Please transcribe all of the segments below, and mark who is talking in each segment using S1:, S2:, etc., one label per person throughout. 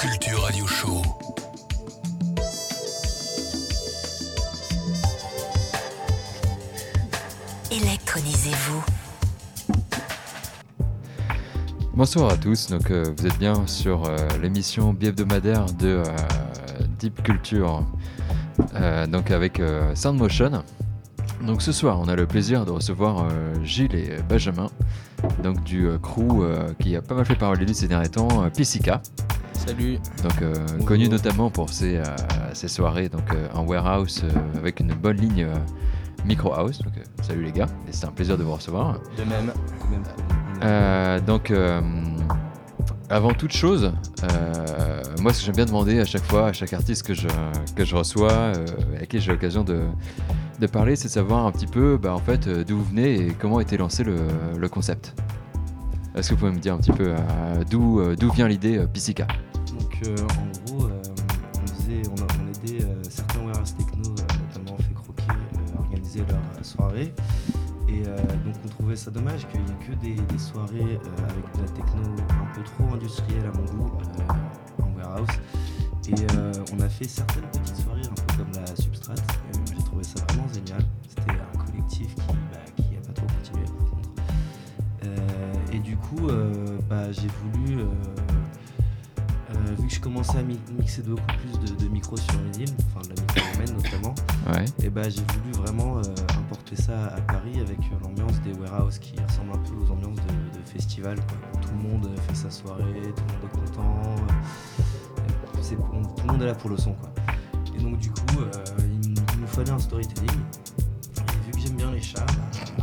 S1: Culture Radio Show.
S2: Électronisez-vous.
S3: Bonsoir à tous, donc euh, vous êtes bien sur euh, l'émission bi-hebdomadaire de euh, Deep Culture, euh, donc avec euh, Soundmotion. Donc ce soir, on a le plaisir de recevoir euh, Gilles et Benjamin, donc du euh, crew euh, qui a pas mal fait parler de lui ces derniers temps, euh, Pisica,
S4: Salut.
S3: donc euh, connu notamment pour ses, euh, ses soirées donc euh, en warehouse avec une bonne ligne micro house. Donc salut les gars, et c'est un plaisir de vous recevoir.
S4: De même.
S5: Même
S3: donc, avant toute chose, moi, ce que j'aime bien demander à chaque fois, à chaque artiste que je, que je reçois, avec qui j'ai l'occasion de, de parler, c'est de savoir un petit peu, bah, en fait, d'où vous venez et comment a été lancé le, le concept. Est-ce que vous pouvez me dire un petit peu euh, d'où euh, d'où vient l'idée euh, Pisica
S5: en gros, euh, on, faisait, on, a, on aidait euh, certains warehouse techno, euh, notamment Fait Croquer, à organiser leurs euh, soirées. Et donc on trouvait ça dommage qu'il n'y ait que des, soirées avec de la techno un peu trop industrielle à mon goût en warehouse. Et on a fait certaines petites soirées un peu comme la Substrat. J'ai trouvé ça vraiment génial. C'était un collectif qui bah, qui pas trop continué par contre. Et du coup, bah, j'ai voulu, vu que je commençais à mi- mixer beaucoup plus de, de micros sur vinyle, enfin de la micro humaine notamment,
S3: Ouais.
S5: et bah, j'ai voulu vraiment euh, importer ça à Paris avec euh, l'ambiance des warehouses qui ressemble un peu aux ambiances de, de festival. quoi. Tout le monde fait sa soirée, tout le monde est content, euh, on- tout le monde est là pour le son. Quoi. Et donc du coup, euh, il, nous- il nous fallait un storytelling. Et vu que j'aime bien les chats, bah,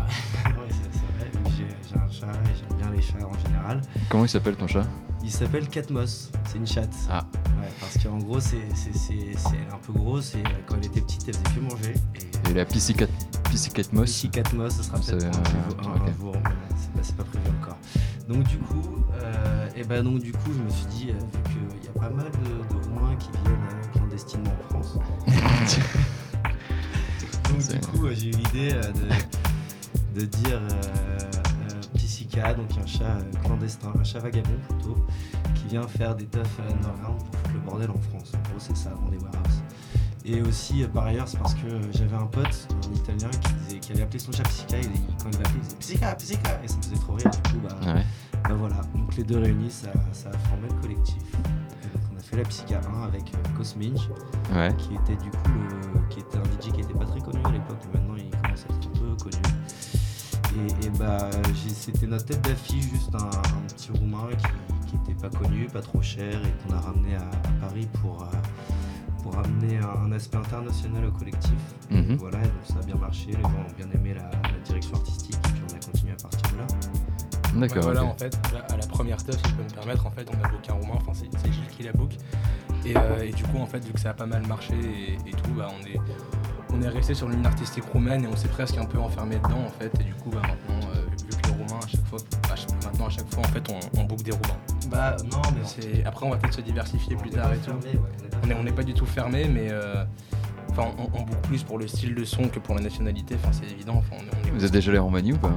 S5: chat et j'aime bien les chats en général,
S3: Comment il s'appelle ton chat?
S5: Il s'appelle Catmos, c'est une chatte.
S3: Ah.
S5: Ouais, parce qu'en gros, c'est, c'est, c'est, c'est- elle est un peu grosse et euh, quand elle était petite, elle faisait que manger. Et,
S3: Et la Pisicat Moss
S5: Ici Catmos, ce sera peut-être un,
S3: euh,
S5: un-
S3: ok.
S5: un jour, mais c'est pas, c'est pas prévu encore. Donc du coup, euh, et ben donc du coup, je me suis dit, euh, vu qu'il y a pas mal de, de Roumains qui viennent clandestinement en France, donc du coup, j'ai eu l'idée de, de dire euh, Donc un chat euh, clandestin, un chat vagabond plutôt, qui vient faire des teufs à underground pour foutre le bordel en France. En gros, c'est ça, dans les warehouses. Et aussi, euh, par ailleurs, c'est parce que euh, j'avais un pote, un italien, qui, disait, qui avait appelé son chat Pisica, et quand il l'appelait, il disait Pisica, Pisica, et ça me faisait trop rire. Du coup, bah,
S3: Ouais.
S5: bah voilà, donc les deux réunis, ça, ça a formé le collectif. Donc on a fait la Pisica 1 avec euh, Cosminch,
S3: Ouais.
S5: qui était du coup le, qui était un DJ qui était pas très connu à l'époque, mais maintenant il commence à être un peu connu. Et, et bah c'était notre tête d'affiche, juste un, un petit roumain qui, qui était pas connu, pas trop cher et qu'on a ramené à, à Paris pour, euh, pour amener un, un aspect international au collectif.
S3: Mhm.
S5: Voilà, et donc ça a bien marché, les gens ont bien aimé la, la direction artistique et puis on a continué à partir de là.
S3: D'accord.
S4: Ouais, voilà, en fait, là, à la première teuf, si je peux me permettre, en fait, on a booké un roumain, enfin, c'est c'est Gilles qui la book. Et, euh, et du coup, en fait, vu que ça a pas mal marché et, et tout, bah, on est, on est resté sur l'une artistique roumaine et on s'est presque un peu enfermé dedans, en fait. Et du coup, bah, maintenant, euh, vu que le roumain, à chaque fois, à chaque- maintenant, à chaque fois, en fait, on, on book des roumains.
S5: Bah non, mais
S4: C'est- Après, on va peut-être se diversifier plus
S5: est
S4: tard et tout.
S5: fermé, ouais,
S4: On n'est on n'est pas du tout fermé, mais. euh, Enfin, on, on book plus pour le style de son que pour la nationalité, enfin c'est évident. Enfin, on, est- on est-
S3: Vous êtes déjà allé en Roumanie ou pas?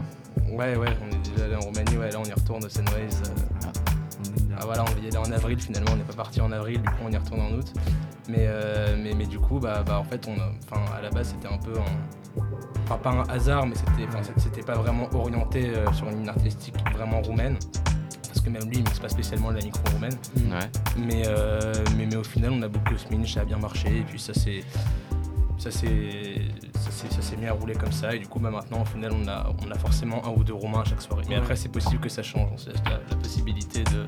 S4: Ouais, ouais, on est déjà allé en Roumanie, ouais, là on y retourne au Sunways. euh, Ah voilà, on y allait en avril finalement, on n'est pas parti en avril, du coup on y retourne en août. Mais, euh, mais, mais du coup, bah, bah en fait, on enfin, à la base c'était un peu un. Enfin, pas un hasard, mais c'était, enfin, c'était- c'était pas vraiment orienté euh, sur une ligne artistique vraiment roumaine. Parce que même lui, il mixe pas spécialement de la micro roumaine.
S3: Ouais.
S4: Mais, euh, mais, mais au final, on a beaucoup Sminch, ça a bien marché. Et puis ça s'est. Ça s'est ça s'est- ça s'est mis à rouler comme ça et du coup bah maintenant au final on a, on a forcément un ou deux roumains à chaque soirée. Mais après c'est possible que ça change, on se laisse la, la possibilité de.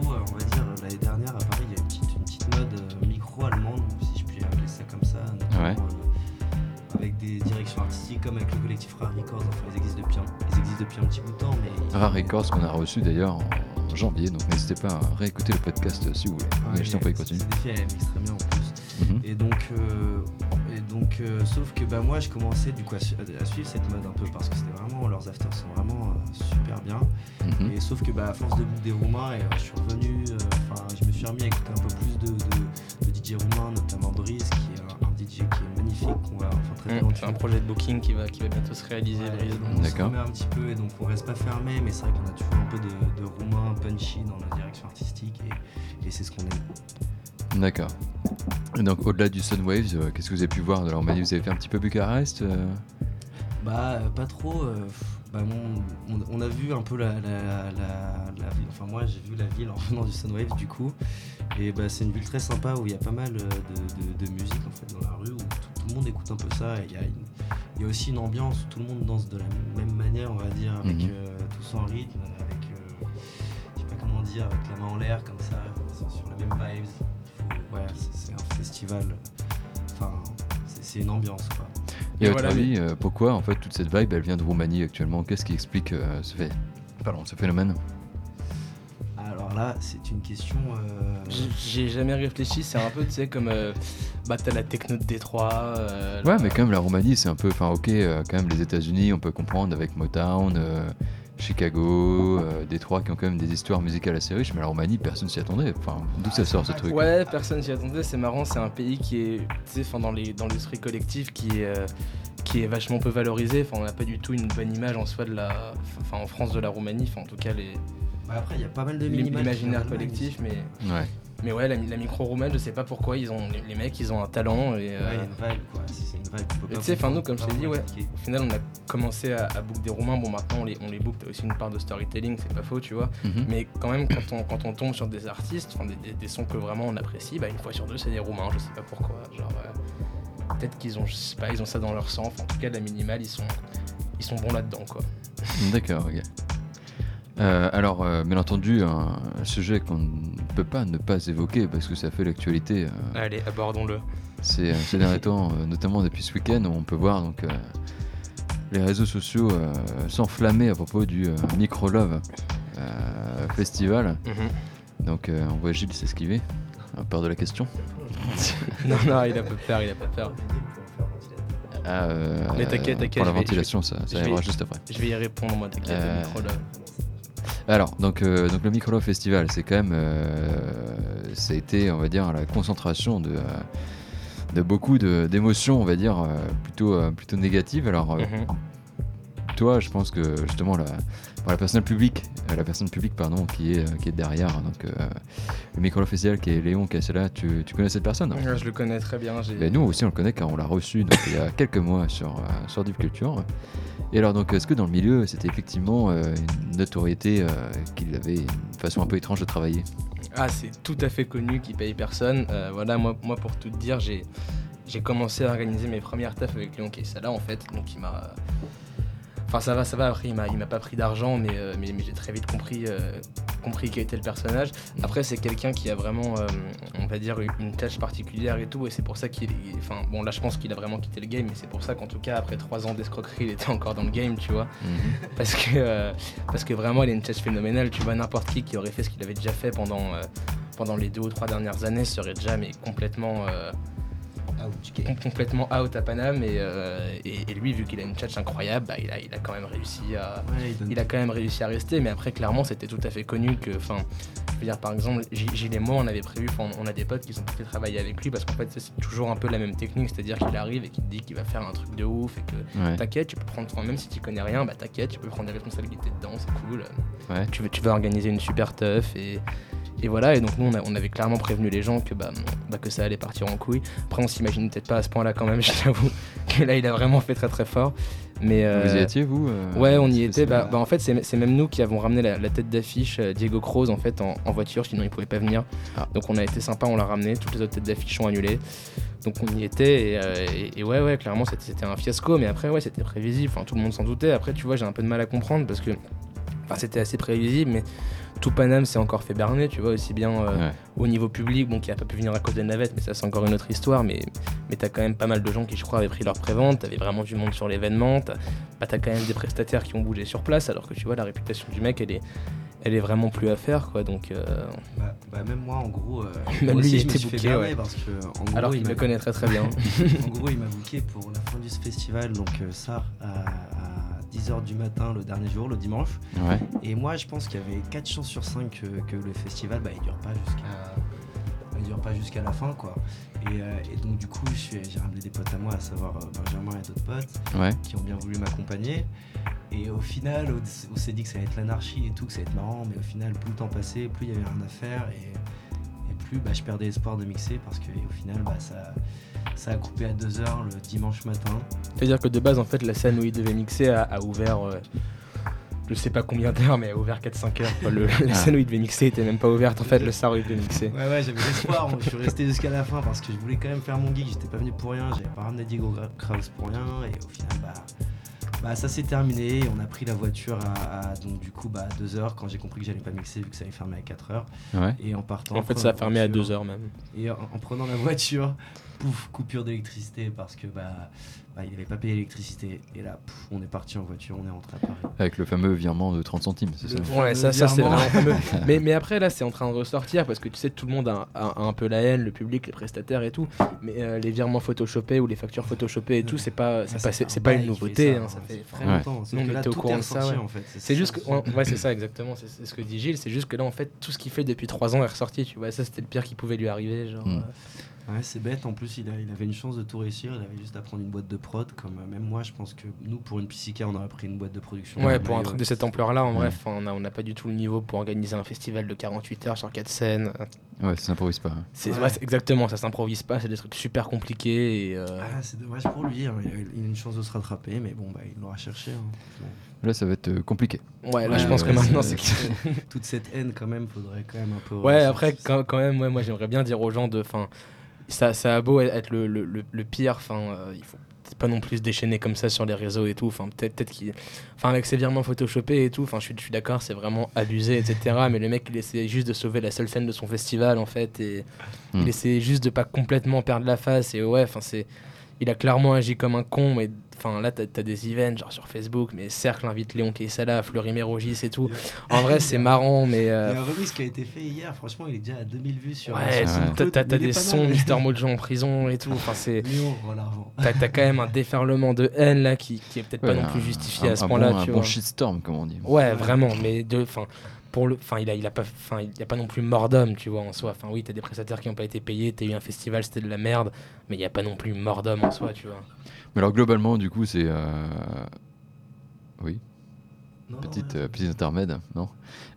S5: Gros, euh, on va dire, l'année dernière à Paris, il y a une petite, une petite mode euh, micro-allemande, si je puis appeler ça comme ça,
S3: Ouais.
S5: euh, avec des directions artistiques comme avec le collectif Rare Records. Enfin, ils existent depuis un, ils existent depuis un petit bout de temps, mais.
S3: Rare Records qu'on a reçu d'ailleurs en janvier, donc n'hésitez pas à réécouter le podcast si vous voulez.
S5: Ouais,
S3: Mais je t'en prie, continue.
S5: C'est en plus.
S3: Mhm.
S5: Et donc, donc euh, sauf que bah, moi, je commençais du coup à, su- à suivre cette mode un peu parce que c'était vraiment, leurs afters sont vraiment euh, super bien.
S3: Mhm.
S5: Et sauf que bah, à force de des roumains, et, euh, je suis revenu, euh, enfin je me suis remis à écouter un peu plus de, de, de DJ roumains, notamment Brice, qui est un, un DJ qui est magnifique, qu'on va enfin très
S4: Mmh, c'est un projet de booking qui va, qui va bientôt se réaliser.
S5: Ouais,
S4: Brice.
S5: donc on se remet un petit peu et donc on reste pas fermé, mais c'est vrai qu'on a toujours un peu de, de roumains punchy dans la direction artistique et, et c'est ce qu'on aime.
S3: D'accord. Et donc au-delà du Sunwaves, euh, qu'est-ce que vous avez pu voir? De leur manie Vous avez fait un petit peu Bucarest euh
S5: Bah, euh, pas trop. bah, on, on a vu un peu la, la- la- la ville. Enfin, moi, j'ai vu la ville en venant du Sunwave, du coup. Et bah, c'est une ville très sympa où il y a pas mal de, de- de musique en fait dans la rue où tout, tout le monde écoute un peu ça. Et il y a, y aussi une ambiance où tout le monde danse de la même manière, on va dire, avec
S3: Mhm.
S5: tous en rythme, avec, je sais pas comment dire, avec la main en l'air comme ça, sur sur la même vibes. Ouais, c'est un festival. Enfin, c'est une ambiance quoi.
S3: Et à votre
S4: voilà,
S3: avis, euh, pourquoi en fait toute cette vibe elle vient de Roumanie actuellement? Qu'est-ce qui explique euh, ce, fait... Pardon, ce phénomène?
S5: Alors là, c'est une question. euh,
S4: J- J'y ai jamais réfléchi, c'est un peu, tu sais, comme. euh, bah, t'as la techno de Détroit. euh,
S3: Ouais, mais quand même la Roumanie c'est un peu, enfin ok, euh, quand même les États-Unis on peut comprendre avec Motown, euh, Chicago, euh, Détroit qui ont quand même des histoires musicales assez riches, mais la Roumanie personne s'y attendait. Enfin, d'où ça sort ce truc?
S4: Ouais, personne s'y attendait, c'est marrant, c'est un pays qui est, tu sais, enfin, dans les dans l'esprit collectif qui est, euh, qui est vachement peu valorisé. Enfin, on n'a pas du tout une bonne image en soi de la, enfin, en France de la Roumanie. Enfin, en tout cas, les
S5: bah après, il y a pas mal de
S4: l'imaginaire collectif, mais
S3: Ouais.
S4: Mais ouais, la, la micro roumaine, je sais pas pourquoi ils ont les, les mecs, ils ont un talent et.
S5: Ouais,
S4: euh,
S5: il y a une vibe quoi. C'est une vibe.
S4: tu sais, enfin, nous, comme je t'ai dit, ouais. Au final, on a commencé à, à book des Roumains. Bon, maintenant, on les, on les book. T'as aussi une part de storytelling, c'est pas faux, tu vois.
S3: Mhm.
S4: Mais quand même, quand on, quand on tombe sur des artistes, des, des- des sons que vraiment on apprécie, bah, une fois sur deux, c'est des Roumains. Je sais pas pourquoi. Genre, euh, peut-être qu'ils ont, je sais pas, ils ont ça dans leur sang. Enfin, en tout cas, la minimal, ils sont, ils sont bons là-dedans, quoi.
S3: D'accord, ok. Euh, alors, euh, bien entendu, un sujet qu'on ne peut pas ne pas évoquer parce que ça fait l'actualité euh,
S4: Allez, abordons-le.
S3: ces, ces derniers temps, euh, notamment depuis ce week-end où on peut voir donc, euh, les réseaux sociaux euh, s'enflammer à propos du euh, Micro Love euh, Festival. Donc, euh, on voit Gilles s'esquiver, à peur de la question.
S4: non, non, il a pas peur, il a pas peur.
S3: Ah, euh,
S4: Mais t'inquiète, t'inquiète,
S3: Pour la
S4: vais-
S3: ventilation, ça, ça
S4: je
S3: arrivera
S4: vais-
S3: juste après.
S4: Je vais y répondre, moi, t'inquiète,
S3: Euh,
S4: micro là.
S3: Alors, donc, euh, donc le Microlove Festival, c'est quand même, euh, ça a été, on va dire, la concentration de, euh, de beaucoup de- d'émotions, on va dire, plutôt, plutôt négatives. Alors,
S4: Mhm.
S3: toi, je pense que justement, la, la personne publique, euh, la personne publique, pardon, qui est, euh, qui est derrière, donc euh, le Microlove Festival, qui est Léon Cassela, tu, tu connais cette personne
S4: Ouais, Je le connais très bien.
S3: Ben, nous aussi on le connaît car on l'a reçu donc, il y a quelques mois sur, sur Deep Culture. Et alors donc est-ce que dans le milieu c'était effectivement une notoriété qu'il avait une façon un peu étrange de travailler?
S4: Ah, c'est tout à fait connu qu'il paye personne. Euh, voilà, moi, moi, pour tout te dire, j'ai, j'ai commencé à organiser mes premières tafs avec Léon Quesala, en fait. Donc, il m'a. Enfin, ça va, ça va. Après, il m'a, il m'a pas pris d'argent, mais, euh, mais, mais j'ai très vite compris, euh, compris qui était le personnage. Après, c'est quelqu'un qui a vraiment, euh, on va dire, une tâche particulière et tout. Et c'est pour ça qu'il. est- Enfin, bon, là, je pense qu'il a vraiment quitté le game, mais c'est pour ça qu'en tout cas, après trois ans d'escroquerie, il était encore dans le game, tu vois parce que, euh, parce que vraiment il a une tâche phénoménale. Tu vois, n'importe qui qui aurait fait ce qu'il avait déjà fait pendant, euh, pendant les deux ou trois dernières années serait déjà mais complètement, euh, com- complètement out à Paname. Et, euh, et, et lui, vu qu'il a une tâche incroyable, bah, il, a, il a quand même réussi à.
S5: Ouais, il donne-
S4: Il a quand même réussi à rester, mais après, clairement, c'était tout à fait connu que, enfin, je veux dire, par exemple, Gilles et moi, on avait prévu, on a des potes qui sont fait travailler avec lui parce qu'en fait, c'est toujours un peu la même technique, c'est-à-dire qu'il arrive et qu'il te dit qu'il va faire un truc de ouf et que
S3: Ouais.
S4: T'inquiète, tu peux prendre, enfin, même si tu connais rien, bah t'inquiète, tu peux prendre des responsabilités dedans, c'est cool.
S3: Ouais.
S4: Tu veux, tu vas organiser une super teuf et, et voilà. Et donc nous, on, a- on avait clairement prévenu les gens que, bah, bah, que ça allait partir en couille. Après, on s'imagine peut-être pas à ce point-là quand même, je t'avoue, que là, il a vraiment fait très très fort. Mais euh,
S3: Vous y étiez vous euh,
S4: Ouais, on y était. Bah, bah, en fait, c'est même nous qui avons ramené la, la tête d'affiche euh, Diego Croze en fait en, en voiture, sinon il pouvait pas venir.
S3: Ah.
S4: Donc on a été sympa, on l'a ramené. Toutes les autres têtes d'affiche sont annulées. Donc on y était et, euh, et- et ouais, ouais, clairement c'était c'était un fiasco. Mais après, ouais, c'était prévisible. Enfin, tout le monde s'en doutait. Après, tu vois, j'ai un peu de mal à comprendre parce que enfin, c'était assez prévisible, mais tout Paname s'est encore fait berner, tu vois, aussi bien euh,
S3: Ouais.
S4: au niveau public, bon, qui a pas pu venir à cause des navettes, mais ça c'est encore une autre histoire. Mais, mais t'as quand même pas mal de gens qui, je crois, avaient pris leur prévente, t'avais vraiment du monde sur l'événement, t'as bah, t'as quand même des prestataires qui ont bougé sur place, alors que tu vois, la réputation du mec, elle est, elle est vraiment plus à faire, quoi. Donc, euh,
S5: Bah, bah, même moi, en gros, euh,
S4: Même lui,
S5: je me suis fait
S4: booké, ouais.
S5: parce que, en gros,
S4: alors
S5: il
S4: qu'il me connaît très très bien.
S5: en gros, il m'a booké pour la fin du festival, donc euh, ça, à, 10h du matin le dernier jour, le dimanche.
S3: Ouais.
S5: Et moi, je pense qu'il y avait 4 chances sur 5 que, que le festival, bah, il dure pas jusqu'à dure pas jusqu'à la fin, quoi. Et, euh, et donc, du coup, j'ai ramené des potes à moi, à savoir euh, Benjamin et d'autres potes.
S3: Ouais.
S5: qui ont bien voulu m'accompagner. Et au final, on, s'est dit que ça allait être l'anarchie et tout, que ça allait être marrant, mais au final, plus le temps passait, plus il y avait rien à faire et, et plus bah, je perdais espoir de mixer parce qu'au final, bah, ça, ça a coupé à 2h le dimanche matin.
S4: C'est-à-dire que de base, en fait, la scène où il devait mixer a, a ouvert. euh, je sais pas combien d'heures, mais a ouvert 4-5 heures. quoi. Le- la
S3: Ah.
S4: scène où il devait mixer était même pas ouverte. En fait, le soir où il devait mixer.
S5: Ouais, ouais, j'avais l'espoir. je suis resté jusqu'à la fin parce que je voulais quand même faire mon gig. J'étais pas venu pour rien. J'avais pas ramené Diego Kraus pour rien. Et au final, bah, bah ça s'est terminé. On a pris la voiture à, à- donc du coup bah, 2h quand j'ai compris que j'allais pas mixer vu que ça allait fermer à 4h.
S3: Ouais.
S5: Et en partant.
S4: En fait, ça a fermé à
S5: voiture-
S4: 2 heures même.
S5: Et en, en prenant la voiture, pouf, coupure d'électricité parce que bah, bah, il avait pas payé l'électricité. Et là, pouf, on est parti en voiture, on est rentré à Paris.
S3: Avec le fameux virement de 30 centimes, c'est ça
S5: Le-
S4: Ouais, ça, ça c'est vraiment fameux. mais, mais après, là, c'est en train de ressortir parce que tu sais, tout le monde a, a- a un peu la haine, le public, les prestataires et tout. Mais euh, les virements photoshopés ou les factures photoshopées et tout, c'est pas, c'est pas, c'est- une nouveauté.
S5: ça,
S4: hein, ça fait
S5: très
S3: Ouais.
S5: longtemps. Sauf
S4: Nous, on
S5: que là,
S4: était au
S5: tout
S4: courant
S5: est
S4: de ça,
S5: ressorti,
S4: ouais.
S5: en fait.
S4: C'est juste que, ouais, c'est ça exactement, c'est c'est ce que dit Gilles, c'est juste que là en fait tout ce qu'il fait depuis 3 ans est ressorti, tu vois, ça c'était le pire qui pouvait lui arriver, genre.
S5: Ouais, c'est bête. En plus, il, a- il avait une chance de tout réussir. Il avait juste à prendre une boîte de prod. Comme euh, même moi, je pense que nous, pour une PCK, on aurait pris une boîte de production.
S4: Ouais, pour un truc de cette ampleur-là, en
S3: Ouais.
S4: bref, on a- on n'a pas du tout le niveau pour organiser un festival de 48 heures sur 4 scènes.
S3: Ouais, ça s'improvise pas.
S4: C'est
S5: Ouais.
S4: exactement, ça s'improvise pas, c'est des trucs super compliqués et. euh,
S5: Ah, c'est dommage pour lui. hein. Il, a, une chance de se rattraper, mais bon, bah, il l'aura cherché. hein. Bon.
S3: Là, ça va être euh, compliqué.
S4: Ouais, là
S5: Ouais,
S4: je pense
S3: ouais,
S4: que maintenant
S3: c'est-
S4: c'est.
S5: Toute cette haine, quand même, faudrait quand même un peu.
S4: Ouais, après, quand, quand même, ouais, moi j'aimerais bien dire aux gens de. Fin, ça, ça a beau être le, le, le- le pire, enfin, euh, il faut pas non plus se déchaîner comme ça sur les réseaux et tout. Enfin, peut-être peut qu'il. Enfin, avec ses virements photoshopés et tout, enfin, je suis, je suis d'accord, c'est vraiment abusé, etc. Mais le mec, il essayait juste de sauver la seule scène de son festival, en fait, et
S3: Hmm.
S4: il essayait juste de pas complètement perdre la face. Et ouais, enfin, c'est. Il a clairement agi comme un con, mais enfin là, t'as as des events genre sur Facebook, mais Cercle invite Léon Quesada, Fleury Mérogis et tout. En vrai, c'est marrant, mais.
S5: Il y
S4: euh,
S5: a un remix qui a été fait hier. Franchement, il est déjà à 2000 vues sur.
S4: Ouais, t'as-
S5: il
S4: des sons
S5: mal.
S4: Mister Mojo en prison et tout. Enfin, c'est t'as t'as quand même un déferlement de haine là qui, qui est peut-être pas non plus justifié
S3: un-
S4: à ce
S3: un
S4: point-là,
S3: bon-
S4: tu
S3: Un
S4: vois.
S3: bon shitstorm, comme on dit.
S4: Ouais, vraiment, mais de, enfin, pour le, enfin, il a, il a pas, enfin, il y a pas non plus mort d'homme, tu vois, en soi. Enfin, oui, t'as des prestataires qui n'ont pas été payés, t'as eu un festival, c'était de la merde, mais il y a pas non plus mort d'homme en soi, tu vois.
S3: Mais alors, globalement, du coup, c'est. euh, Oui,
S5: Non,
S3: petite,
S5: non,
S3: euh, petite intermède, non?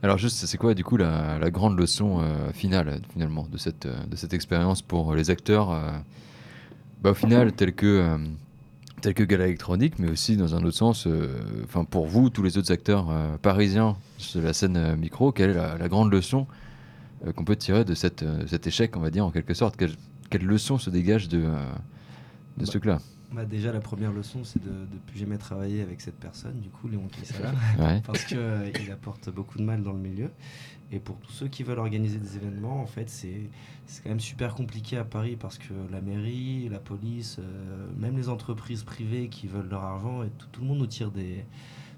S3: Alors, juste, c'est quoi, du coup, la, la grande leçon euh, finale, finalement, de cette, de cette expérience pour les acteurs bah, Au final, tel que. tel que Gala Électronique, mais aussi dans un autre sens, euh, pour vous, tous les autres acteurs euh, parisiens de la scène euh, micro, quelle est la, la grande leçon qu'on peut tirer de cette, cet échec, on va dire, en quelque sorte? Quelle, quelle leçon se dégage de, de ce
S5: Bah,
S3: truc-là
S5: Bah, déjà, la première leçon, c'est de ne plus jamais travailler avec cette personne, du coup, Léon Quesada.
S3: Ouais.
S5: parce qu'il apporte beaucoup de mal dans le milieu. Et pour tous ceux qui veulent organiser des événements, en fait, c'est c'est quand même super compliqué à Paris parce que la mairie, la police, euh, même les entreprises privées qui veulent leur argent, et tout, tout le monde nous tire des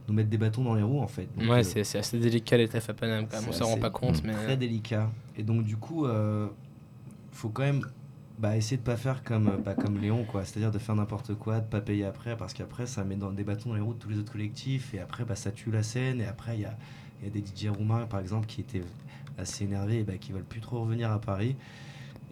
S5: nous mettre des bâtons dans les roues en fait. Donc,
S4: ouais,
S5: euh,
S4: c'est c'est assez délicat les TF à Paname, quand même, on s'en rend pas compte, mais.
S5: très délicat. Et donc du coup, euh, faut quand même bah, essayer de pas faire comme, euh, bah, comme Léon, quoi. C'est-à-dire de faire n'importe quoi, de pas payer après, parce qu'après ça met dans des bâtons dans les roues de tous les autres collectifs, et après bah, ça tue la scène, et après il y a, il y a des DJ roumains par exemple qui étaient assez énervés, et bah, qui veulent plus trop revenir à Paris.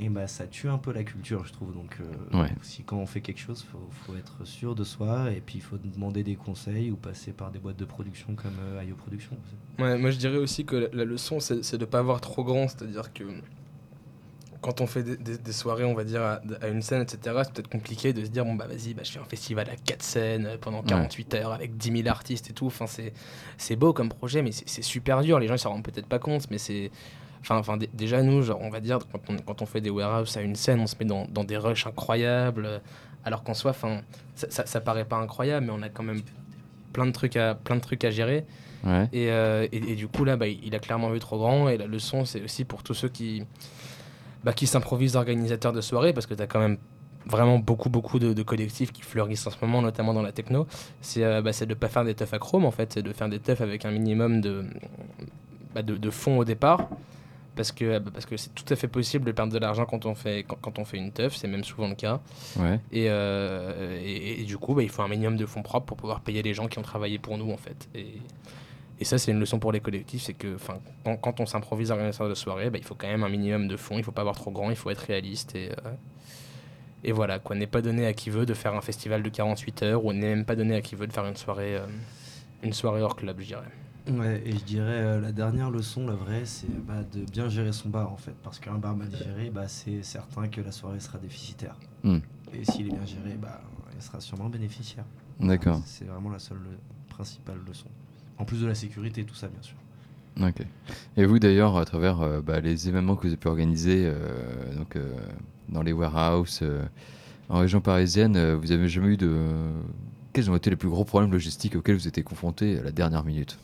S5: Et bah, ça tue un peu la culture, je trouve. Donc, euh,
S3: Ouais.
S5: si quand on fait quelque chose, faut, faut être sûr de soi, et puis il faut demander des conseils ou passer par des boîtes de production comme euh, IO Production.
S4: Ouais, moi je dirais aussi que la, la leçon c'est c'est de pas avoir trop grand, c'est-à-dire que quand on fait des, des- des soirées, on va dire, à, à une scène, etc., c'est peut-être compliqué de se dire, bon bah vas-y, bah, je fais un festival à 4 scènes euh, pendant 48 heures avec 10 000 artistes et tout. Enfin, c'est c'est beau comme projet, mais c'est super dur. Les gens ils s'en rendent peut-être pas compte, mais c'est. Enfin, enfin, dé- déjà, nous, genre, on va dire, quand on, quand on fait des warehouse à une scène, on se met dans, dans des rushs incroyables, euh, alors qu'en soi, enfin, ça, ça, ça paraît pas incroyable, mais on a quand même plein de trucs à, plein de trucs à gérer.
S3: Ouais.
S4: Et, euh, et, et du coup, là, bah, il a clairement vu trop grand. Et la leçon, c'est aussi pour tous ceux qui, bah, qui s'improvisent organisateurs de soirée, parce que tu as quand même vraiment beaucoup, beaucoup de, de collectifs qui fleurissent en ce moment, notamment dans la techno. C'est euh, bah, de ne pas faire des teufs à chrome, en fait. C'est de faire des teufs avec un minimum de, bah, de, de fonds au départ. Parce que bah, parce que c'est tout à fait possible de perdre de l'argent quand on fait quand, quand on fait une teuf, c'est même souvent le cas.
S3: Ouais.
S4: Et, euh, et, et du coup, bah, il faut un minimum de fonds propres pour pouvoir payer les gens qui ont travaillé pour nous, en fait. Et, et ça, c'est une leçon pour les collectifs, c'est que quand, quand on s'improvise organisateur de soirée, bah, il faut quand même un minimum de fonds, il faut pas avoir trop grand, il faut être réaliste. Et, euh, et voilà, quoi, n'est pas donné à qui veut de faire un festival de 48 heures, ou n'est même pas donné à qui veut de faire une soirée. euh, une soirée hors club, je dirais.
S5: Ouais, et je dirais euh, la dernière leçon, la vraie, c'est bah, de bien gérer son bar en fait. Parce qu'un bar mal géré, bah, c'est certain que la soirée sera déficitaire.
S3: Hmm.
S5: Et s'il est bien géré, bah, il sera sûrement bénéficiaire.
S3: D'accord.
S5: C'est vraiment la seule le- principale leçon. En plus de la sécurité, tout ça, bien sûr.
S3: Ok. Et vous d'ailleurs, à travers euh, bah, les événements que vous avez pu organiser euh, donc, euh, dans les warehouses euh, en région parisienne, euh, vous avez jamais eu de. Quels ont été les plus gros problèmes logistiques auxquels vous étiez confrontés à la dernière minute?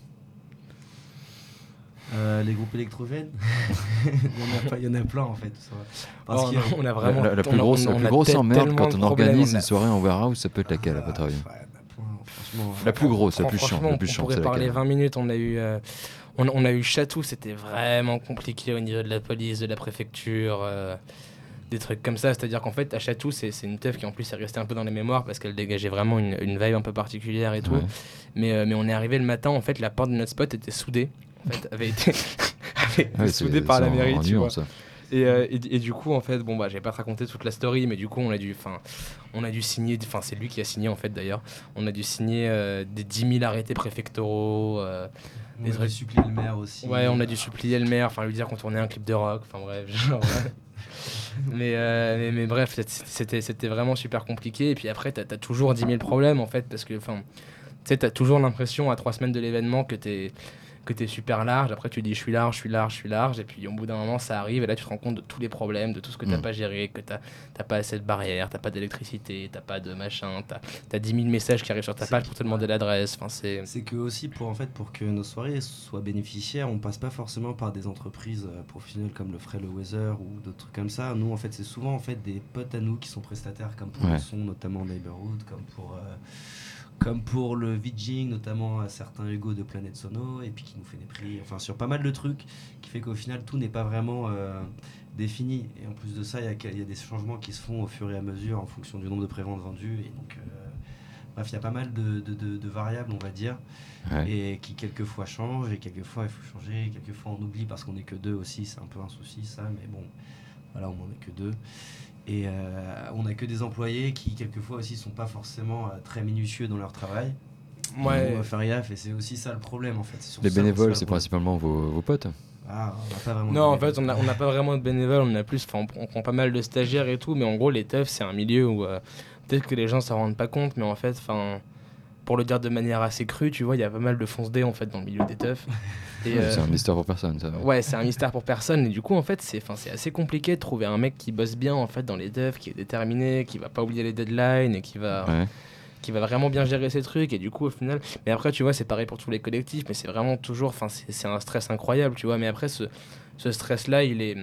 S5: Euh, les groupes électrogènes, il, y en a pas- il y en a plein en fait. Parce
S4: Oh,
S5: a-
S4: on a
S3: La,
S4: vraiment.
S3: la- plus grosse,
S4: on a-
S3: la plus grosse emmerde quand on organise une soirée en warehouse, ça peut être laquelle à votre avis?
S5: Franchement.
S3: La plus grosse, la plus chiante,
S4: on pourrait parler
S3: laquelle
S4: 20 minutes. On a eu, euh, on, on a eu Chatou, c'était vraiment compliqué au niveau de la police, de la préfecture, euh, des trucs comme ça. C'est-à-dire qu'en fait, à Chatou, c'est une teuf qui en plus est restée un peu dans les mémoires parce qu'elle dégageait vraiment une, une vibe un peu particulière et tout.
S3: Ouais.
S4: Mais, euh, mais on est arrivé le matin, en fait, la porte de notre spot était soudée. En fait, avait été, avait été
S3: Ouais,
S4: soudée par la mairie, tu vois.
S3: ça.
S4: Et, euh, et, et du coup, en fait, bon, bah, j'ai pas te raconter toute la story, mais du coup, on a dû, enfin, on a dû signer, enfin, c'est lui qui a signé, en fait, d'ailleurs. On a dû signer euh, des 10 000 arrêtés préfectoraux. euh,
S5: On
S4: Des
S5: a dû supplier le maire aussi.
S4: ouais, on a dû supplier le maire, enfin, lui dire qu'on tournait un clip de rock, enfin, bref. genre, ouais. mais, euh, mais, mais bref, c'était, c'était vraiment super compliqué. Et puis après, t'as, as toujours 10 000 problèmes, en fait, parce que, enfin, tu sais, t'as toujours l'impression, à trois semaines de l'événement, que t'es que tu es super large, après tu dis je suis large, je suis large, je suis large, et puis au bout d'un moment ça arrive, et là tu te rends compte de tous les problèmes, de tout ce que tu n'as
S3: Mm.
S4: pas géré, que tu n'as pas assez de barrières, tu pas d'électricité, tu pas de machin, tu as, 10 000 messages qui arrivent sur ta page pour te demander l'adresse, enfin c'est...
S5: C'est que aussi pour en fait pour que nos soirées soient bénéficiaires, on passe pas forcément par des entreprises euh, professionnelles comme le ferait le Weather ou d'autres trucs comme ça. Nous en fait c'est souvent en fait des potes à nous qui sont prestataires comme pour
S3: Ouais.
S5: le son notamment Neighborhood, comme pour euh, comme pour le VJing notamment à certains Hugo de Planète Sono et puis qui nous fait des prix, enfin sur pas mal de trucs qui fait qu'au final tout n'est pas vraiment euh, défini et en plus de ça il y, y a des changements qui se font au fur et à mesure en fonction du nombre de préventes vendues et donc euh, bref il y a pas mal de- de- de- de variables on va dire
S3: Ouais.
S5: et qui quelquefois change et quelquefois il faut changer, quelquefois on oublie parce qu'on n'est que deux aussi, c'est un peu un souci ça, mais bon, voilà, on n'en est que deux. Et euh, on n'a que des employés qui quelquefois aussi sont pas forcément euh, très minutieux dans leur travail.
S4: Ouais.
S5: On va faire gaffe et c'est aussi ça le problème en fait.
S3: Les bénévoles, c'est principalement vos, vos potes
S5: Ah, on n'a pas vraiment. de
S4: Non, en
S5: bénévoles.
S4: fait, on n'a on a pas vraiment de bénévoles, on a plus, enfin, on, on prend pas mal de stagiaires et tout, mais en gros, les teufs, c'est un milieu où euh, peut-être que les gens s'en rendent pas compte, mais en fait, enfin, pour le dire de manière assez crue, tu vois, il y a pas mal de fonce-dés en fait dans le milieu des teufs.
S3: Ouais,
S4: euh,
S3: C'est un mystère pour personne, ça.
S4: Ouais, c'est un mystère pour personne. Et du coup, en fait, c'est c'est assez compliqué de trouver un mec qui bosse bien en fait dans les devs, qui est déterminé, qui va pas oublier les deadlines et qui va,
S3: Ouais.
S4: qui va vraiment bien gérer ses trucs. Et du coup, au final, mais après, tu vois, c'est pareil pour tous les collectifs, mais c'est vraiment toujours, enfin, c'est c'est un stress incroyable, tu vois. Mais après, ce, ce stress-là, il est,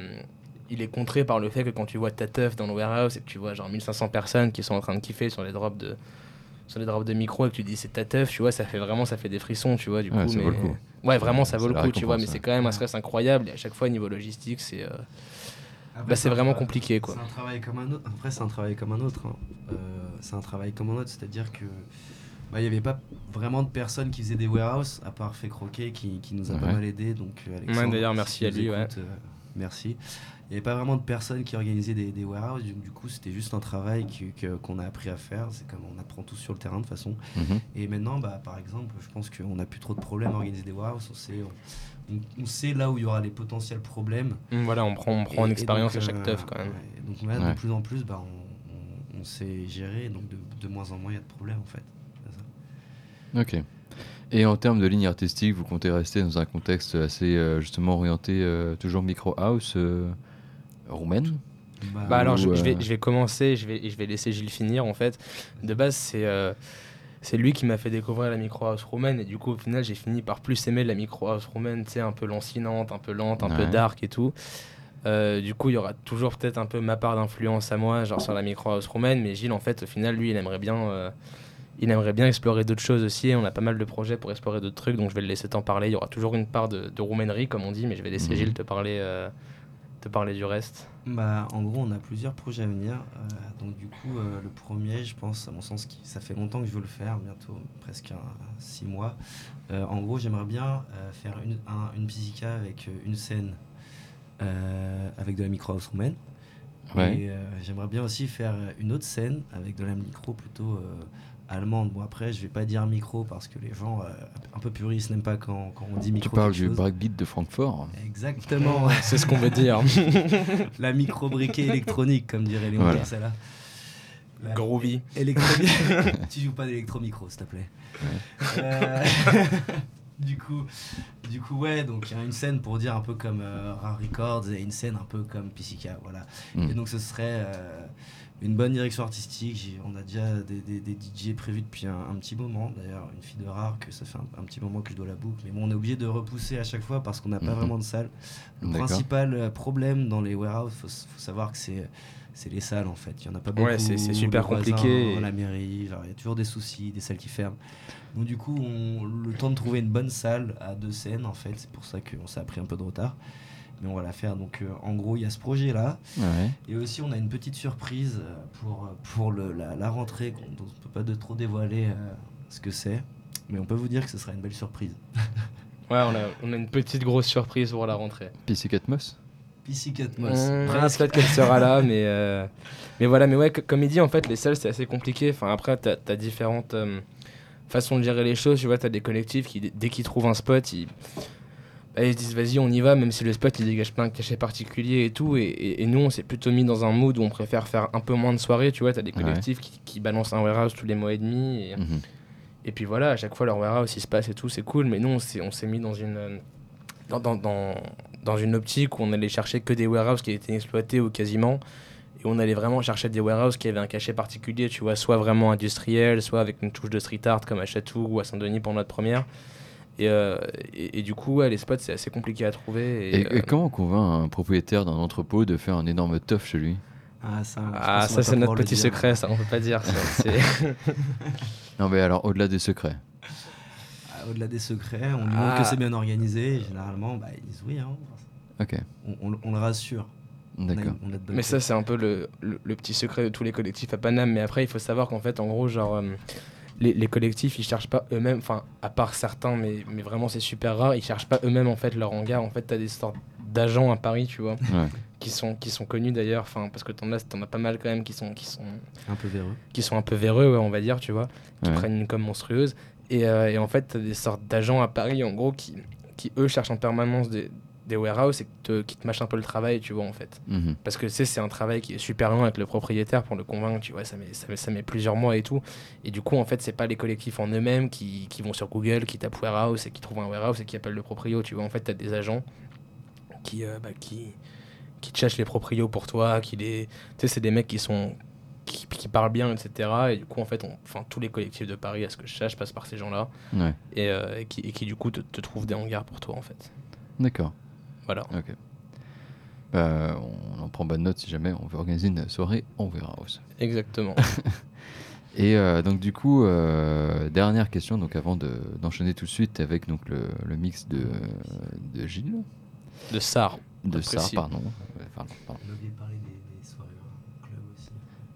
S4: il est contré par le fait que quand tu vois ta teuf dans le warehouse et que tu vois genre 1500 personnes qui sont en train de kiffer sur les drops de sur les drops de micro et que tu dis c'est ta teuf, tu vois, ça fait vraiment ça fait des frissons, tu vois, du
S3: Ouais,
S4: coup.
S3: ça
S4: mais...
S3: vaut le coup.
S4: Ouais, vraiment, ça vaut le coup, tu vois, mais c'est
S3: ouais.
S4: quand même un stress incroyable et à chaque fois, niveau logistique, c'est. euh, bah, c'est vraiment compliqué, quoi.
S5: C'est un travail comme un autre. Après, c'est un travail comme un autre. hein. Euh, c'est un travail comme un autre, c'est-à-dire que bah, il n'y avait pas vraiment de personnes qui faisaient des warehouses, à part Fait Croquet qui, qui nous a pas
S3: Ouais.
S5: mal aidé. Donc, euh,
S4: d'ailleurs,
S5: si
S4: merci
S5: tu
S4: à lui, ouais.
S5: euh, merci. Il n'y avait pas vraiment de personnes qui organisaient des, des warehouses. Du, du coup, c'était juste un travail qu'on a appris à faire. C'est comme on apprend tous sur le terrain de toute façon.
S3: Mhm.
S5: Et maintenant, bah, par exemple, je pense qu'on n'a plus trop de problèmes à organiser des warehouses. On sait, on, on sait là où il y aura les potentiels problèmes.
S4: Voilà, on prend, on prend
S5: Et-
S4: une expérience
S5: donc,
S4: à chaque
S5: euh,
S4: teuf quand même.
S5: donc là,
S3: Ouais.
S5: de plus en plus, bah, on, on- sait gérer, donc de, de moins en moins, il y a de problèmes en fait. Ça.
S3: Ok. Et en termes de ligne artistique, vous comptez rester dans un contexte assez euh, justement orienté euh, toujours micro house euh, roumaine
S4: Bah alors, je, vais,
S3: euh,
S4: je vais commencer, je vais, je vais laisser Gilles finir en fait. De base, c'est euh, c'est lui qui m'a fait découvrir la micro house roumaine et du coup, au final, j'ai fini par plus aimer la micro house roumaine, tu sais, un peu lancinante, un peu lente, un peu dark et tout. Euh, du coup, il y aura toujours peut-être un peu ma part d'influence à moi, genre sur la micro house roumaine, mais Gilles, en fait, au final, lui, il aimerait bien, euh, il aimerait bien explorer d'autres choses aussi. Et on a pas mal de projets pour explorer d'autres trucs, donc je vais le laisser t'en parler. Il y aura toujours une part de, de roumainerie, comme on dit, mais je vais laisser
S3: Mhm.
S4: Gilles te parler, te parler du reste.
S5: Bah, en gros, on a plusieurs projets à venir. euh, donc, du coup, euh, le premier, je pense, à mon sens, qui, ça fait longtemps que je veux le faire, bientôt presque un- six mois. Euh, en gros, j'aimerais bien euh, faire une, un- une avec euh, une scène euh, avec de la micro house roumaine.
S3: Ouais.
S5: Et euh, j'aimerais bien aussi faire une autre scène avec de la micro plutôt euh, allemande. Bon, après, je vais pas dire micro parce que les gens euh, un peu puristes n'aiment pas quand, quand on dit micro.
S3: Tu parles du breakbeat de Francfort.
S5: Exactement.
S4: C'est ce qu'on veut dire.
S5: La micro-briquet électronique, comme dirait Léon
S3: Voilà.
S5: Cassala. La-
S4: Groovy.
S5: Électro- tu joues pas d'électro-micro, s'il te plaît. Euh, du coup, du coup, ouais, donc il y a une scène pour dire un peu comme euh, Rare Records et une scène un peu comme Pisica, voilà.
S3: Mm.
S5: Et donc ce serait euh, une bonne direction artistique. J'ai- On a déjà des, des, des DJ prévus depuis un, un petit moment. D'ailleurs, une fille de Rare que ça fait un, un petit moment que je dois la boucle. Mais bon, on est obligé de repousser à chaque fois parce qu'on n'a pas
S3: Mhm.
S5: vraiment de salle. Le principal euh, problème dans les warehouses, faut, faut savoir que c'est c'est les salles en fait. Il y en a pas beaucoup.
S4: Ouais, c'est- c'est super
S5: voisins,
S4: compliqué
S5: La mairie, il y a toujours des soucis, des salles qui ferment. Donc du coup, on, le temps de trouver une bonne salle à deux scènes en fait, c'est pour ça qu'on s'est pris un peu de retard. Mais on va la faire. Donc euh, en gros, il y a ce projet là.
S3: Ouais.
S5: Et aussi, on a une petite surprise euh, pour, pour le, la, la rentrée qu'on- dont on ne peut pas de trop dévoiler euh, ce que c'est. Mais on peut vous dire que ce sera une belle surprise.
S4: Ouais, on a, on a une petite grosse surprise pour la rentrée.
S3: PC Catmos
S5: PC Catmos.
S4: Mmh,
S5: Presque.
S4: Peut-être qu'elle sera là, mais, euh, mais voilà. Mais ouais, co- comme il dit, en fait, les salles, c'est assez compliqué. Enfin, après, tu as, différentes euh, façons de gérer les choses. Tu vois, tu as des collectifs qui, dès qu'ils trouvent un spot, ils, bah, ils se disent vas-y, on y va, même si le spot il dégage plein de cachets particuliers et tout. Et, et- et nous, on s'est plutôt mis dans un mood où on préfère faire un peu moins de soirées. Tu vois, tu as des
S3: Ouais.
S4: collectifs qui, qui balancent un warehouse tous les mois et demi. Et,
S3: Mhm.
S4: et puis voilà, à chaque fois, leur warehouse, il se passe et tout, c'est cool. Mais nous, on s'est, on s'est mis dans une, dans, dans, dans, dans une optique où on allait chercher que des warehouses qui étaient exploités ou quasiment. Et on allait vraiment chercher des warehouses qui avaient un cachet particulier, tu vois, soit vraiment industriel, soit avec une touche de street art comme à Chatou ou à Saint-Denis pour notre première. Et, euh, et, et du coup, ouais, les spots, c'est assez compliqué à trouver. Et,
S3: Et, et
S4: euh,
S3: comment on convainc un propriétaire d'un entrepôt de faire un énorme tof chez lui?
S5: Ah, ça,
S4: ah, ça, c'est notre petit
S5: dire.
S4: secret, ça, on peut pas dire. ça. C'est-
S3: Non, mais alors, au-delà des secrets.
S5: Ah, Au-delà des secrets, on lui
S4: Ah.
S5: montre que c'est bien organisé. et généralement, bah, ils disent oui. hein.
S3: Ok,
S5: On, on- on le rassure.
S3: D'accord.
S4: Mais ça, c'est un peu le, le- le petit secret de tous les collectifs à Paname. Mais après, il faut savoir qu'en fait, en gros, genre, euh, les, les collectifs, ils cherchent pas eux-mêmes, enfin, à part certains, mais, mais vraiment, c'est super rare, ils cherchent pas eux-mêmes, en fait, leur hangar. En fait, t'as des sortes d'agents à Paris, tu vois,
S3: Ouais.
S4: qui sont, qui sont connus d'ailleurs, enfin, parce que t'en as, t'en as pas mal quand même qui sont, qui sont,
S5: un peu véreux.
S4: qui sont un peu véreux, ouais, on va dire, tu vois, qui
S3: Ouais.
S4: prennent une com monstrueuse. Et, euh, et en fait, t'as des sortes d'agents à Paris, en gros, qui, qui eux cherchent en permanence des, des warehouses et qui te, qui te mâchent un peu le travail, tu vois, en fait.
S3: Mhm.
S4: Parce que tu sais, c'est un travail qui est super long avec le propriétaire pour le convaincre, tu vois, ça met, ça met, ça met plusieurs mois et tout. Et du coup, en fait, c'est pas les collectifs en eux-mêmes qui, qui vont sur Google, qui tapent warehouse et qui trouvent un warehouse et qui appellent le proprio, tu vois. En fait, t'as des agents qui, euh, bah, qui, qui te cherchent les proprios pour toi, qui les... Tu sais, c'est des mecs qui sont... Qui, qui parlent bien, etc. Et du coup, en fait, enfin, tous les collectifs de Paris, à ce que je sache, passent par ces gens-là.
S3: Ouais,
S4: Et, euh, et qui, et qui, du coup, te, te trouvent des hangars pour toi, en fait.
S3: d'accord.
S4: Voilà.
S3: Ok. Bah, on en prend bonne note si jamais on veut organiser une soirée en warehouse.
S4: Exactement.
S3: Et euh, donc du coup, euh, dernière question, donc avant de- d'enchaîner tout de suite avec donc le, le mix de, de Gilles,
S4: de SAR.
S3: de
S4: précis.
S3: pardon. Pardon, pardon.
S5: On a oublié de parler des, des soirées au club aussi.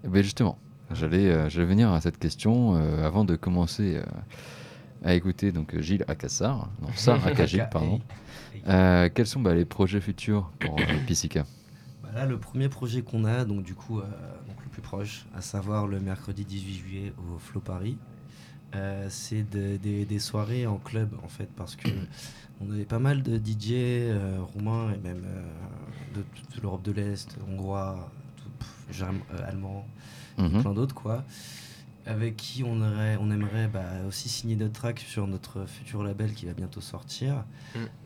S3: Eh ben justement, j'allais euh, j'allais venir à cette question euh, avant de commencer euh, à écouter donc Gilles Akassar, non Sarah Akagil, pardon. Euh, quels sont bah, les projets futurs pour euh, Pisica
S5: Bah là, le premier projet qu'on a, donc du coup, euh, donc le plus proche, à savoir le mercredi 18 juillet au Flow Paris, euh, c'est de- des- des soirées en club en fait, parce que on avait pas mal de DJ roumains et même de toute l'Europe de l'Est, hongrois, tout, pff,
S3: Mhm.
S5: plein d'autres quoi, avec qui on, aurait, on aimerait bah, aussi signer notre track sur notre futur label qui va bientôt sortir.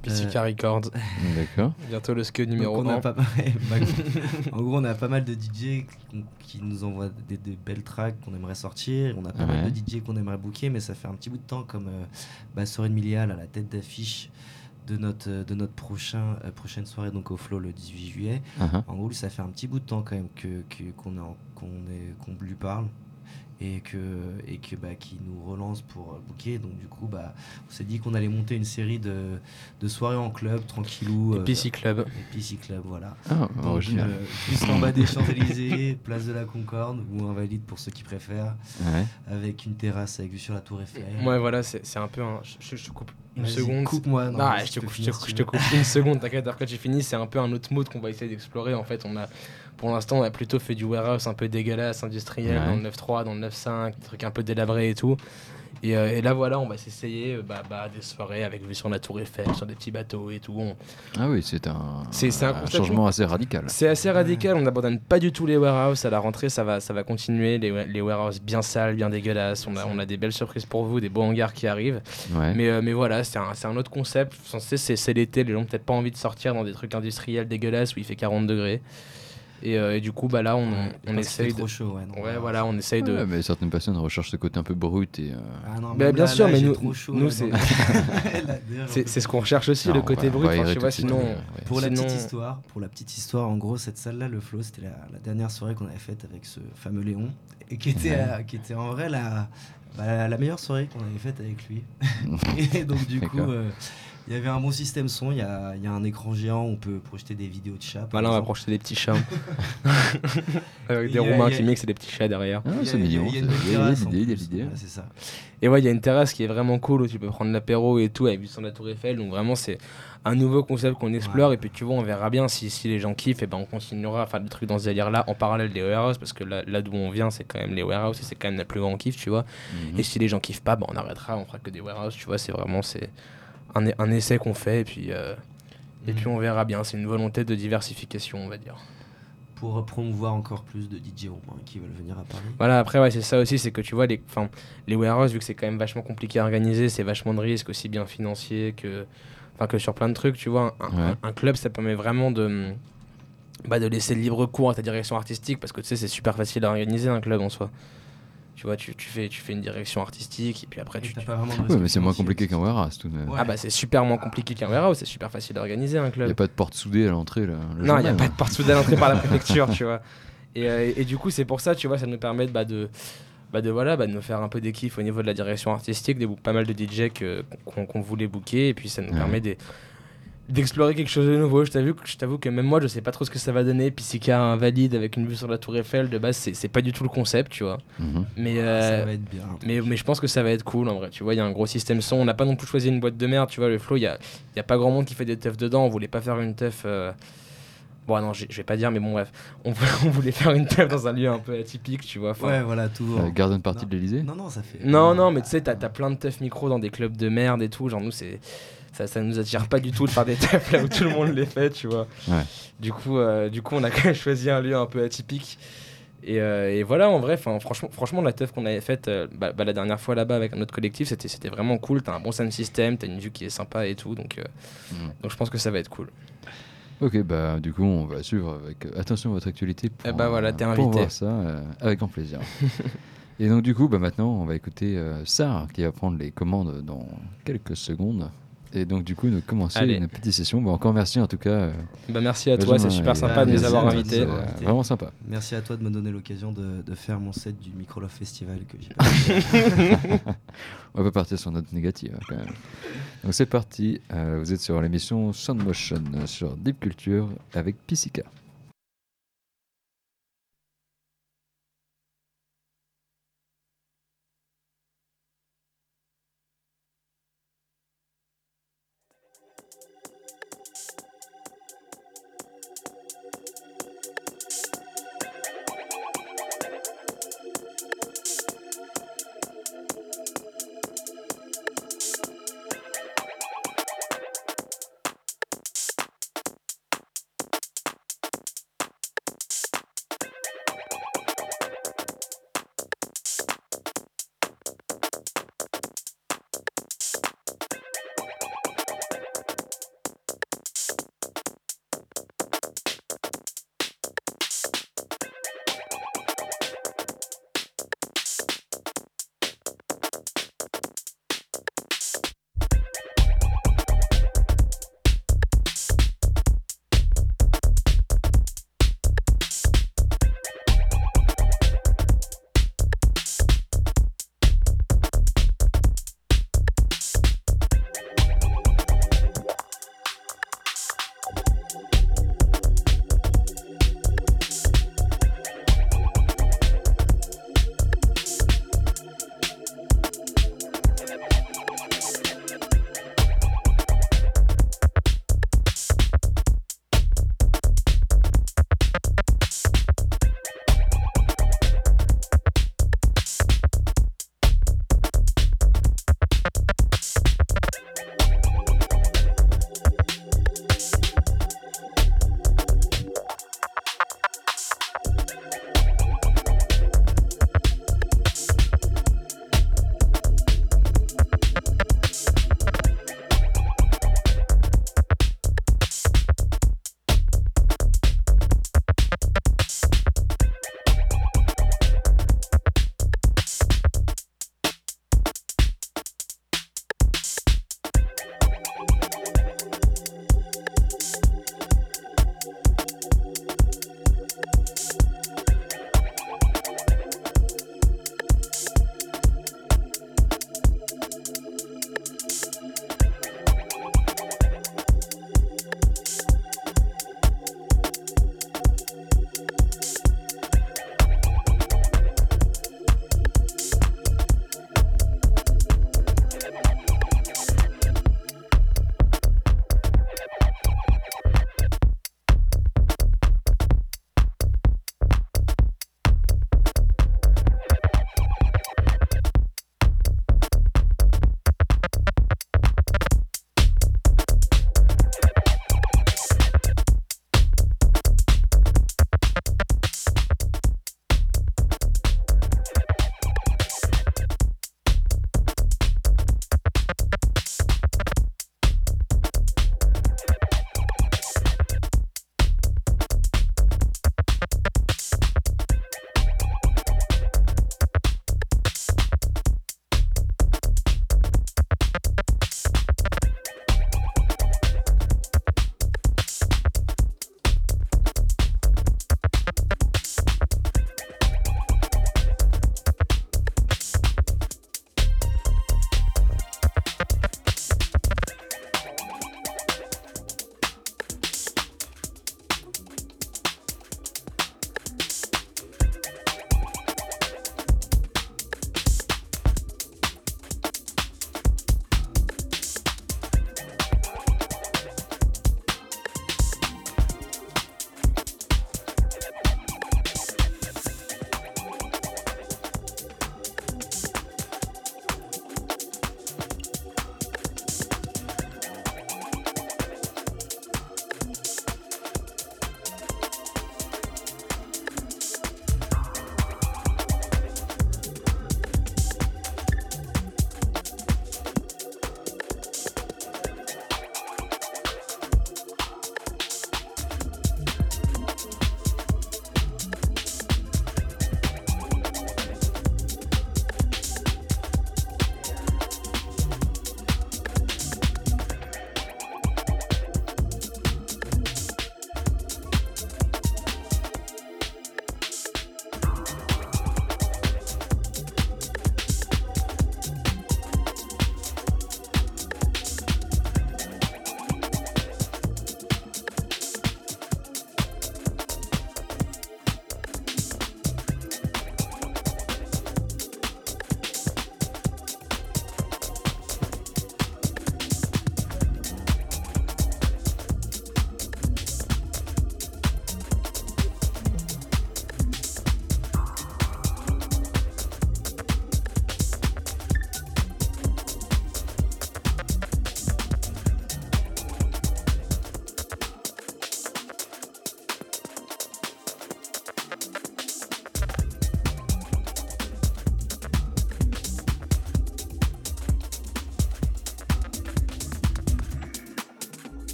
S4: Pisica Records.
S3: D'accord.
S4: Bientôt le SKE numéro
S5: Donc on a
S4: 1.
S5: pas mal- bah, en gros, on a pas mal de DJ qui, nous envoient des, des belles tracks qu'on aimerait sortir. On a pas mal de DJ qu'on aimerait booker, mais ça fait un petit bout de temps comme euh, bah, Soren Milial à la tête d'affiche de notre, euh, de notre prochain, euh, prochaine soirée donc au Flow le 18 juillet.
S3: Uh-huh.
S5: En gros, ça fait un petit bout de temps quand même que que- qu'on qu'on est qu'on lui parle et que et que bah qui nous relance pour euh, booker. Donc du coup, bah on s'est dit qu'on allait monter une série de, de soirées en club tranquillou. euh,
S4: PC Club.
S5: et PC Club, voilà.
S3: Ah,
S5: euh, juste en bas des Champs-Élysées, place de la Concorde ou Invalide pour ceux qui préfèrent,
S3: Ouais.
S5: avec une terrasse avec vue sur la Tour Eiffel.
S4: Ouais, voilà, c'est c'est un peu un. Je, je- je te coupe une seconde.
S5: Coupe-moi.
S4: Non, je te, coupe, je,
S5: finir
S4: te, je coupe une seconde, t'inquiète, après tu finis, c'est un peu un autre mode qu'on va essayer d'explorer. En fait, on a, Pour l'instant, on a plutôt fait du warehouse un peu dégueulasse, industriel,
S3: Ouais.
S4: dans le 9.3, dans le 9.5, des trucs un peu délabrés et tout. Et, euh, et là, voilà, on va s'essayer euh, bah, bah, des soirées avec vue sur la Tour Eiffel, sur des petits bateaux et tout. On-
S3: Ah oui, c'est un,
S4: C'est- c'est un
S3: changement assez radical.
S4: C'est assez radical, on n'abandonne pas du tout les warehouses. À la rentrée, ça va, ça va continuer. Les, les warehouses bien sales, bien dégueulasses. On a, on a des belles surprises pour vous, des beaux hangars qui arrivent.
S3: Ouais.
S4: Mais, euh, mais voilà, c'est un, c'est un autre concept. C'est- c'est c'est l'été, les gens ont peut-être pas envie de sortir dans des trucs industriels dégueulasses où il fait 40 degrés. Et, euh, et du coup, bah là, on, on essaye
S5: fait
S4: de.
S5: trop chaud, ouais.
S4: Ouais,
S5: euh,
S4: voilà, on essaye de.
S3: Ouais, mais certaines personnes recherchent ce côté un peu brut et. euh,
S5: Ah non,
S4: Bah,
S5: même
S4: bien
S5: là-
S4: sûr,
S5: là,
S4: mais nous-
S5: trop chaud,
S4: nous, c'est- C'est ce qu'on recherche aussi,
S3: non,
S4: le côté
S3: va-
S4: brut. Enfin, sinon.
S3: ouais.
S5: Pour la petite histoire, pour la petite histoire, en gros, cette salle-là, le flow, c'était la, la dernière soirée qu'on avait faite avec ce fameux Léon, et qui était,
S3: Ouais.
S5: euh, qui était en vrai la, bah, la meilleure soirée qu'on avait faite avec lui. et donc du coup, euh, il y avait un bon système son, il y a, il y a un écran géant, on peut projeter des vidéos de chats.
S4: Voilà, on va projeter des petits chats. Avec des Roumains qui mixent et des petits chats derrière.
S3: Ah, c'est mignon.
S5: Il y a
S3: l'idée.
S5: Voilà, c'est ça.
S4: Et ouais, il y a une terrasse qui est vraiment cool où tu peux prendre l'apéro et tout avec vue sur la Tour Eiffel. Donc vraiment, c'est un nouveau concept qu'on explore.
S5: Ouais.
S4: Et puis tu vois, on verra bien si, si les gens kiffent. Et ben on continuera à faire des trucs dans ce délire-là en parallèle des warehouses. Parce que là, là d'où on vient, c'est quand même les warehouses et c'est quand même la plus grande kiff, tu vois.
S3: Mhm.
S4: Et si les gens kiffent pas, ben on arrêtera. On fera que des warehouses, tu vois. C'est vraiment c'est un, un essai qu'on fait. Et puis, euh, et puis on verra bien. C'est une volonté de diversification, on va dire.
S5: Pour promouvoir encore plus de DJ roumains qui veulent venir à Paris.
S4: Voilà, après, ouais, c'est ça aussi, c'est que tu vois, les, 'fin, les warehouses, vu que c'est quand même vachement compliqué à organiser, c'est vachement de risques, aussi bien financiers que, que sur plein de trucs, tu vois. Un,
S3: Ouais.
S4: un- un club, ça permet vraiment de, bah, de laisser libre cours à ta direction artistique, parce que tu sais, c'est super facile à organiser un club en soi. Tu vois, tu, tu fais, tu fais une direction artistique, et puis après,
S5: Et
S4: tu. tu-
S5: pas vraiment de
S3: Ouais,
S5: risque
S3: mais c'est moins compliqué qu'un warehouse tout de même.
S5: Ouais.
S4: Ah bah, c'est super moins compliqué qu'un warehouse, c'est super facile à organiser un
S3: Il
S4: club.
S3: n'y a pas de porte soudée à l'entrée. là, le
S4: Non, il n'y a pas
S3: même.
S4: de porte soudée à l'entrée par la préfecture, tu vois. Et, euh, et du coup, c'est pour ça, tu vois, ça nous permet bah, de, bah, de, voilà, bah, de nous faire un peu des kiffs au niveau de la direction artistique, des, pas mal de DJ que- qu'on voulait booker, et puis ça nous
S3: Ouais.
S4: permet des- d'explorer quelque chose de nouveau. Je t'avoue que, je t'avoue que même moi, je sais pas trop ce que ça va donner. Pisika invalide avec une vue sur la Tour Eiffel, de base, c'est c'est pas du tout le concept, tu vois.
S3: Mhm.
S4: Mais,
S5: Ah,
S4: euh,
S5: Ça va être bien.
S4: mais, mais je pense que ça va être cool en vrai. Tu vois, il y a un gros système son. On n'a pas non plus choisi une boîte de merde. Tu vois, le flow, il y a, il y a pas grand monde qui fait des teufs dedans. On voulait pas faire une teuf. euh, Bon, non, je vais pas dire, mais bon, bref. On, voulait- on voulait faire une teuf dans un lieu un peu atypique, tu vois.
S5: Ouais, voilà, tout.
S3: Euh, Garden Party
S5: Non.
S3: de l'Elysée
S5: Non, non, ça fait.
S4: Non, non, mais tu sais, t'as as plein de teufs micro dans des clubs de merde et tout. Genre, nous, c'est. Ça, ça nous attire pas du tout de faire des teufs là où tout le monde les fait, tu vois.
S3: Ouais.
S4: Du coup, euh, du coup, on a quand même choisi un lieu un peu atypique. Et, euh, et voilà, en vrai, franchement, franchement, la teuf qu'on avait faite euh, bah, bah, la dernière fois là-bas avec un autre collectif, c'était c'était vraiment cool. T'as un bon sound system, t'as une vue qui est sympa et tout. Donc, euh,
S3: Mhm.
S4: donc je pense que ça va être cool.
S3: Ok, bah du coup, on va suivre avec euh, attention votre actualité pour,
S4: Eh bah voilà, t'es
S3: pour
S4: invité.
S3: voir ça euh, avec grand plaisir. Et donc du coup, bah maintenant, on va écouter euh, Sarah qui va prendre les commandes dans quelques secondes. Et donc du coup, nous commencer
S4: Allez.
S3: une petite session. Bah, encore merci en tout cas. euh,
S4: Bah, merci à toi, c'est super sympa de nous avoir invités.
S3: euh, vraiment sympa.
S5: Merci à toi de me donner l'occasion de, de faire mon set du Micro Love Festival que j'ai
S3: On va pas partir sur note négative hein, quand même. Donc c'est parti. Euh, vous êtes sur l'émission Sound Motion sur Deep Culture avec Pisika.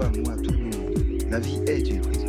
S5: toi, moi, tout le monde. La vie est une prison.